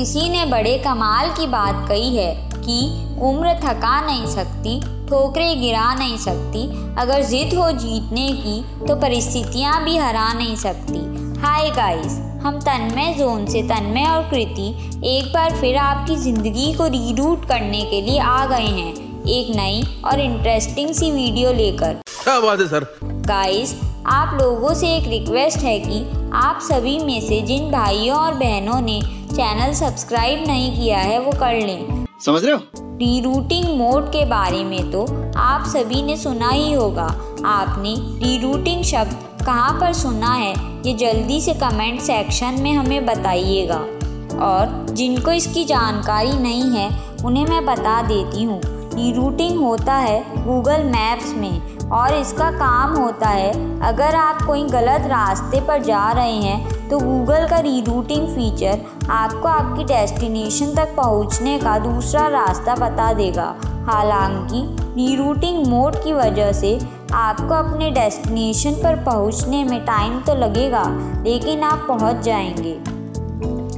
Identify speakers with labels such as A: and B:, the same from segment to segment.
A: किसी ने बड़े कमाल की बात कही है कि उम्र थका नहीं सकती ठोकरे गिरा नहीं सकती अगर जिद हो जीतने की तो परिस्थितियाँ भी हरा नहीं सकती। हाय गाइस हम तन्मय जोन से तन्मय और कृति एक बार फिर आपकी ज़िंदगी को रीरूट करने के लिए आ गए हैं। एक नई और इंटरेस्टिंग सी वीडियो लेकर।
B: क्या बात है सर?
A: गाइस आप लोगों से एक रिक्वेस्ट है कि आप सभी में से जिन भाइयों और बहनों ने चैनल सब्सक्राइब नहीं किया है वो कर लें।
C: समझ रहे हो?
A: रीरूटिंग मोड के बारे में तो आप सभी ने सुना ही होगा। आपने रीरूटिंग शब्द कहाँ पर सुना है ये जल्दी से कमेंट सेक्शन में हमें बताइएगा। और जिनको इसकी जानकारी नहीं है उन्हें मैं बता देती हूँ। रीरूटिंग होता है गूगल मैप्स में। और इसका काम होता है, अगर आप कोई गलत रास्ते पर जा रहे हैं तो गूगल का रीरूटिंग फीचर आपको आपकी डेस्टिनेशन तक पहुँचने का दूसरा रास्ता बता देगा। हालाँकि रीरूटिंग मोड की वजह से आपको अपने डेस्टिनेशन पर पहुँचने में टाइम तो लगेगा, लेकिन आप पहुँच जाएँगे।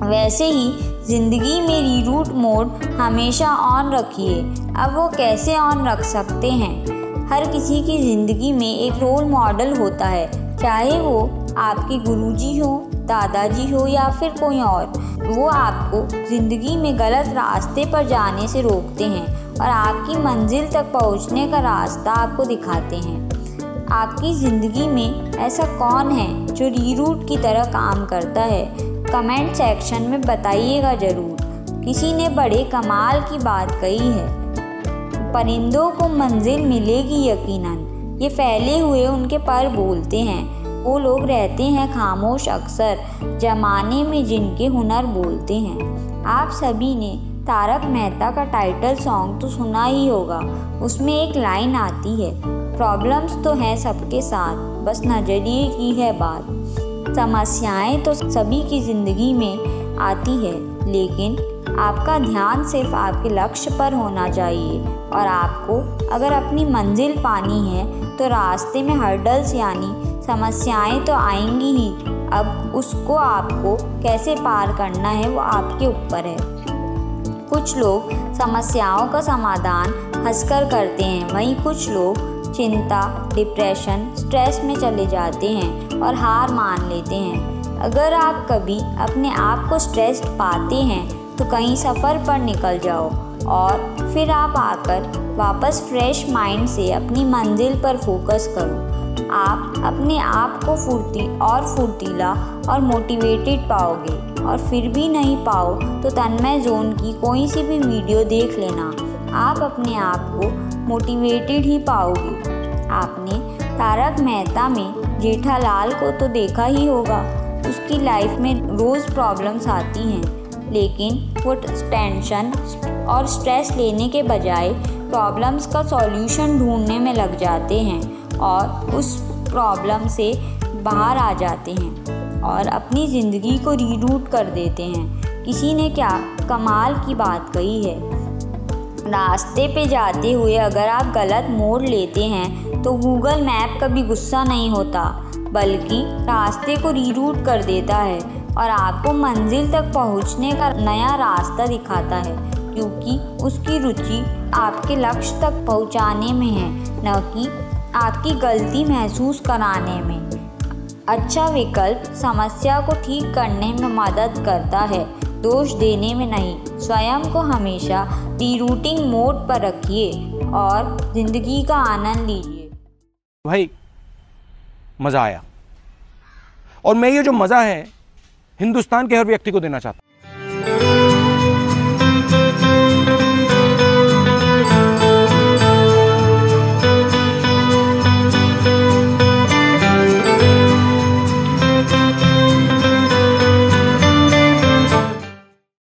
A: वैसे ही, ज़िंदगी में रीरूट मोड हमेशा ऑन रखिए। अब वो कैसे ऑन रख सकते हैं? हर किसी की ज़िंदगी में एक रोल मॉडल होता है, चाहे वो आपके गुरुजी हो, दादाजी हो या फिर कोई और। वो आपको ज़िंदगी में गलत रास्ते पर जाने से रोकते हैं और आपकी मंजिल तक पहुँचने का रास्ता आपको दिखाते हैं। आपकी ज़िंदगी में ऐसा कौन है जो रीरूट की तरह काम करता है? कमेंट सेक्शन में बताइएगा ज़रूर। किसी ने बड़े कमाल की बात कही है। परिंदों को मंजिल मिलेगी यकीनन। ये फैले हुए उनके पर बोलते हैं। वो लोग रहते हैं खामोश अक्सर, जमाने में जिनके हुनर बोलते हैं। आप सभी ने तारक मेहता का टाइटल सॉन्ग तो सुना ही होगा। उसमें एक लाइन आती है प्रॉब्लम्स तो हैं सबके साथ, बस नज़रिए की है बात। समस्याएँ तो सभी की ज़िंदगी में आती है, लेकिन आपका ध्यान सिर्फ़ आपके लक्ष्य पर होना चाहिए। और आपको अगर अपनी मंजिल पानी है तो रास्ते में हर्डल्स यानी समस्याएँ तो आएँगी ही। अब उसको आपको कैसे पार करना है, वो आपके ऊपर है। कुछ लोग समस्याओं का समाधान हंसकर करते हैं। वहीं कुछ लोग चिंता डिप्रेशन स्ट्रेस में चले जाते हैं और हार मान लेते हैं। अगर आप कभी अपने आप को स्ट्रेस्ड पाते हैं तो कहीं सफ़र पर निकल जाओ और फिर आप आकर वापस फ्रेश माइंड से अपनी मंजिल पर फोकस करो। आप अपने आप को फुर्ती और फुर्तीला और मोटिवेटेड पाओगे और फिर भी नहीं पाओ तो तन्मय जोन की कोई सी भी वीडियो देख लेना। आप अपने आप को मोटिवेटेड ही पाओगे। आपने तारक मेहता में जेठालाल को तो देखा ही होगा। उसकी लाइफ में रोज़ प्रॉब्लम्स आती हैं। लेकिन वो टेंशन और स्ट्रेस लेने के बजाय प्रॉब्लम्स का सॉल्यूशन ढूँढने में लग जाते हैं और उस प्रॉब्लम से बाहर आ जाते हैं और अपनी ज़िंदगी को रीरूट कर देते हैं। किसी ने क्या कमाल की बात कही है? रास्ते पे जाते हुए अगर आप गलत मोड़ लेते हैं तो गूगल मैप कभी गुस्सा नहीं होता, बल्कि रास्ते को रीरूट कर देता है। और आपको मंजिल तक पहुँचने का नया रास्ता दिखाता है, क्योंकि उसकी रुचि आपके लक्ष्य तक पहुँचाने में है, न कि आपकी गलती महसूस कराने में। अच्छा विकल्प समस्या को ठीक करने में मदद करता है, दोष देने में नहीं, स्वयं को हमेशा रीरूटिंग मोड पर रखिए और ज़िंदगी का आनंद लीजिए।
B: भाई, मज़ा आया। और मैं ये जो मज़ा है हिंदुस्तान के हर व्यक्ति को देना चाहता